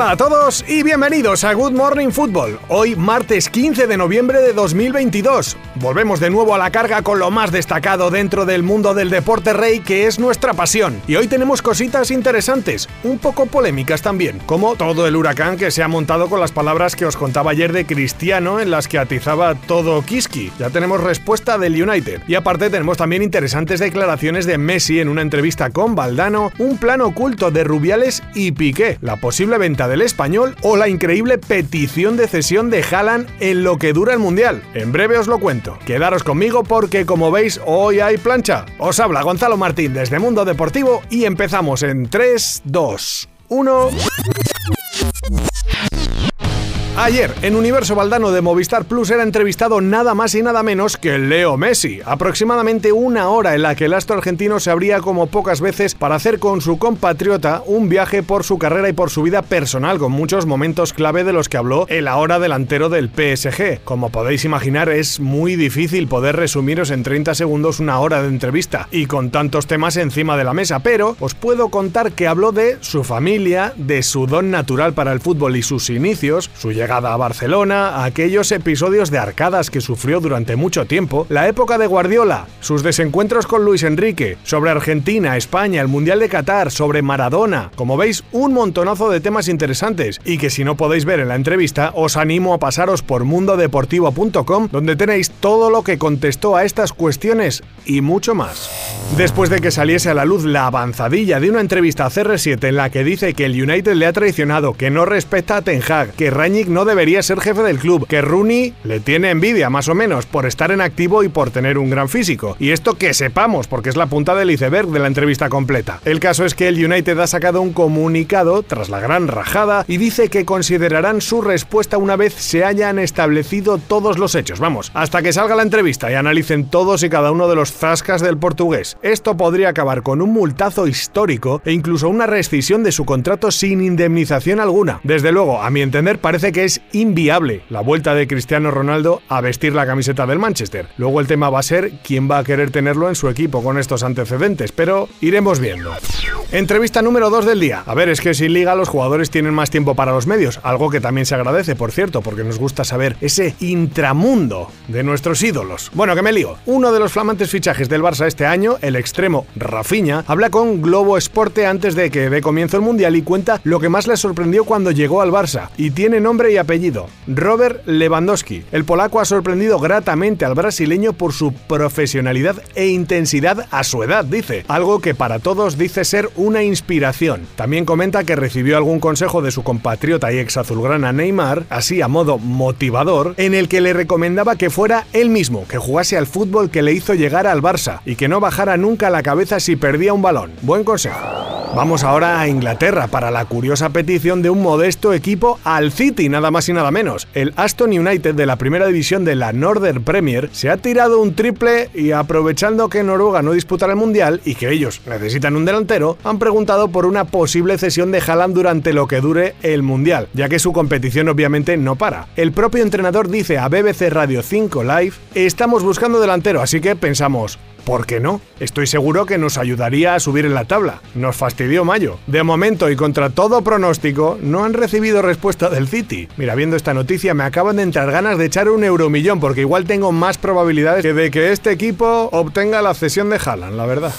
Hola a todos y bienvenidos a Good Morning Football. Hoy martes 15 de noviembre de 2022. Volvemos de nuevo a la carga con lo más destacado dentro del mundo del deporte rey que es nuestra pasión. Y hoy tenemos cositas interesantes, un poco polémicas también, como todo el huracán que se ha montado con las palabras que os contaba ayer de Cristiano en las que atizaba todo Kiski. Ya tenemos respuesta del United. Y aparte tenemos también interesantes declaraciones de Messi en una entrevista con Valdano, un plan oculto de Rubiales y Piqué, la posible venta del español o la increíble petición de cesión de Haaland en lo que dura el Mundial. En breve os lo cuento. Quedaros conmigo porque como veis hoy hay plancha. Os habla Gonzalo Martín desde Mundo Deportivo y empezamos en 3, 2, 1... Ayer, en Universo Valdano de Movistar Plus era entrevistado nada más y nada menos que Leo Messi. Aproximadamente una hora en la que el astro argentino se abría como pocas veces para hacer con su compatriota un viaje por su carrera y por su vida personal, con muchos momentos clave de los que habló el ahora delantero del PSG. Como podéis imaginar, es muy difícil poder resumiros en 30 segundos una hora de entrevista y con tantos temas encima de la mesa, pero os puedo contar que habló de su familia, de su don natural para el fútbol y sus inicios, su llegada a Barcelona, aquellos episodios de arcadas que sufrió durante mucho tiempo, la época de Guardiola, sus desencuentros con Luis Enrique, sobre Argentina, España, el Mundial de Qatar, sobre Maradona. Como veis, un montonazo de temas interesantes y que si no podéis ver en la entrevista, os animo a pasaros por mundodeportivo.com donde tenéis todo lo que contestó a estas cuestiones y mucho más. Después de que saliese a la luz la avanzadilla de una entrevista a CR7 en la que dice que el United le ha traicionado, que no respeta a Ten Hag, que Rangnick no debería ser jefe del club, que Rooney le tiene envidia más o menos por estar en activo y por tener un gran físico. Y esto que sepamos, porque es la punta del iceberg de la entrevista completa. El caso es que el United ha sacado un comunicado tras la gran rajada y dice que considerarán su respuesta una vez se hayan establecido todos los hechos. Vamos, hasta que salga la entrevista y analicen todos y cada uno de los zascas del portugués. Esto podría acabar con un multazo histórico e incluso una rescisión de su contrato sin indemnización alguna. Desde luego, a mi entender, parece que es inviable la vuelta de Cristiano Ronaldo a vestir la camiseta del Manchester. Luego el tema va a ser quién va a querer tenerlo en su equipo con estos antecedentes, pero iremos viendo. Entrevista número 2 del día. A ver, es que sin liga los jugadores tienen más tiempo para los medios, algo que también se agradece, por cierto, porque nos gusta saber ese intramundo de nuestros ídolos. Bueno, que me lío. Uno de los flamantes fichajes del Barça este año, el extremo Rafinha, habla con Globo Esporte antes de que dé comienzo el Mundial y cuenta lo que más le sorprendió cuando llegó al Barça. Y tiene y apellido, Robert Lewandowski. El polaco ha sorprendido gratamente al brasileño por su profesionalidad e intensidad a su edad, dice, algo que para todos dice ser una inspiración. También comenta que recibió algún consejo de su compatriota y ex azulgrana Neymar, así a modo motivador, en el que le recomendaba que fuera él mismo, que jugase al fútbol que le hizo llegar al Barça y que no bajara nunca la cabeza si perdía un balón. Buen consejo. Vamos ahora a Inglaterra para la curiosa petición de un modesto equipo al City, nada más y nada menos. El Aston United de la primera división de la Northern Premier se ha tirado un triple y aprovechando que Noruega no disputará el Mundial y que ellos necesitan un delantero, han preguntado por una posible cesión de Haaland durante lo que dure el Mundial, ya que su competición obviamente no para. El propio entrenador dice a BBC Radio 5 Live, estamos buscando delantero, así que pensamos, ¿Por qué no? Estoy seguro que nos ayudaría a subir en la tabla. Nos fastidió Mayo. De momento y contra todo pronóstico, no han recibido respuesta del City. Mira, viendo esta noticia me acaban de entrar ganas de echar un euromillón porque igual tengo más probabilidades que de que este equipo obtenga la cesión de Haaland, la verdad.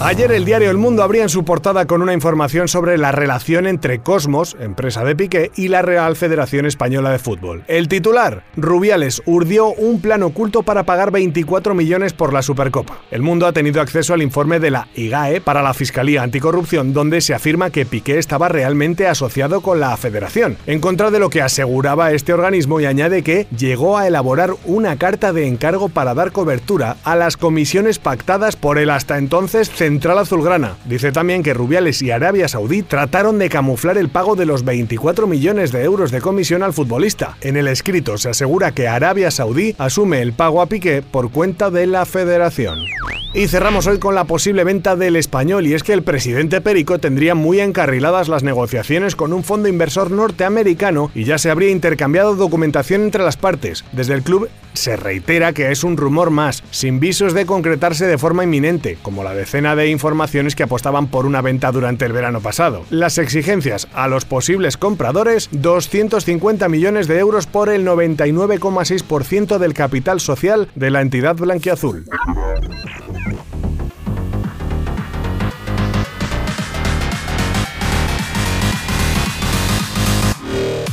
Ayer el diario El Mundo abría en su portada con una información sobre la relación entre Cosmos, empresa de Piqué, y la Real Federación Española de Fútbol. El titular, Rubiales urdió un plan oculto para pagar 24 millones por la Supercopa. El Mundo ha tenido acceso al informe de la IGAE para la Fiscalía Anticorrupción, donde se afirma que Piqué estaba realmente asociado con la federación, en contra de lo que aseguraba este organismo y añade que llegó a elaborar una carta de encargo para dar cobertura a las comisiones pactadas por el hasta entonces Central Azulgrana. Dice también que Rubiales y Arabia Saudí trataron de camuflar el pago de los 24 millones de euros de comisión al futbolista. En el escrito se asegura que Arabia Saudí asume el pago a Piqué por cuenta de la federación. Y cerramos hoy con la posible venta del español y es que el presidente Perico tendría muy encarriladas las negociaciones con un fondo inversor norteamericano y ya se habría intercambiado documentación entre las partes. Desde el club se reitera que es un rumor más, sin visos de concretarse de forma inminente, como la decena de informaciones que apostaban por una venta durante el verano pasado. Las exigencias a los posibles compradores, 250 millones de euros por el 99,6% del capital social de la entidad blanquiazul.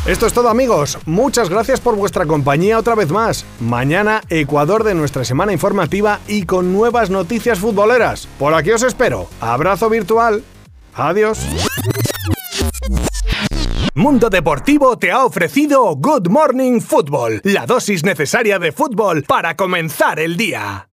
Esto es todo amigos, muchas gracias por vuestra compañía otra vez más. Mañana Ecuador de nuestra semana informativa y con nuevas noticias futboleras. Por aquí os espero. Abrazo virtual. Adiós. Mundo Deportivo te ha ofrecido Good Morning Football, la dosis necesaria de fútbol para comenzar el día.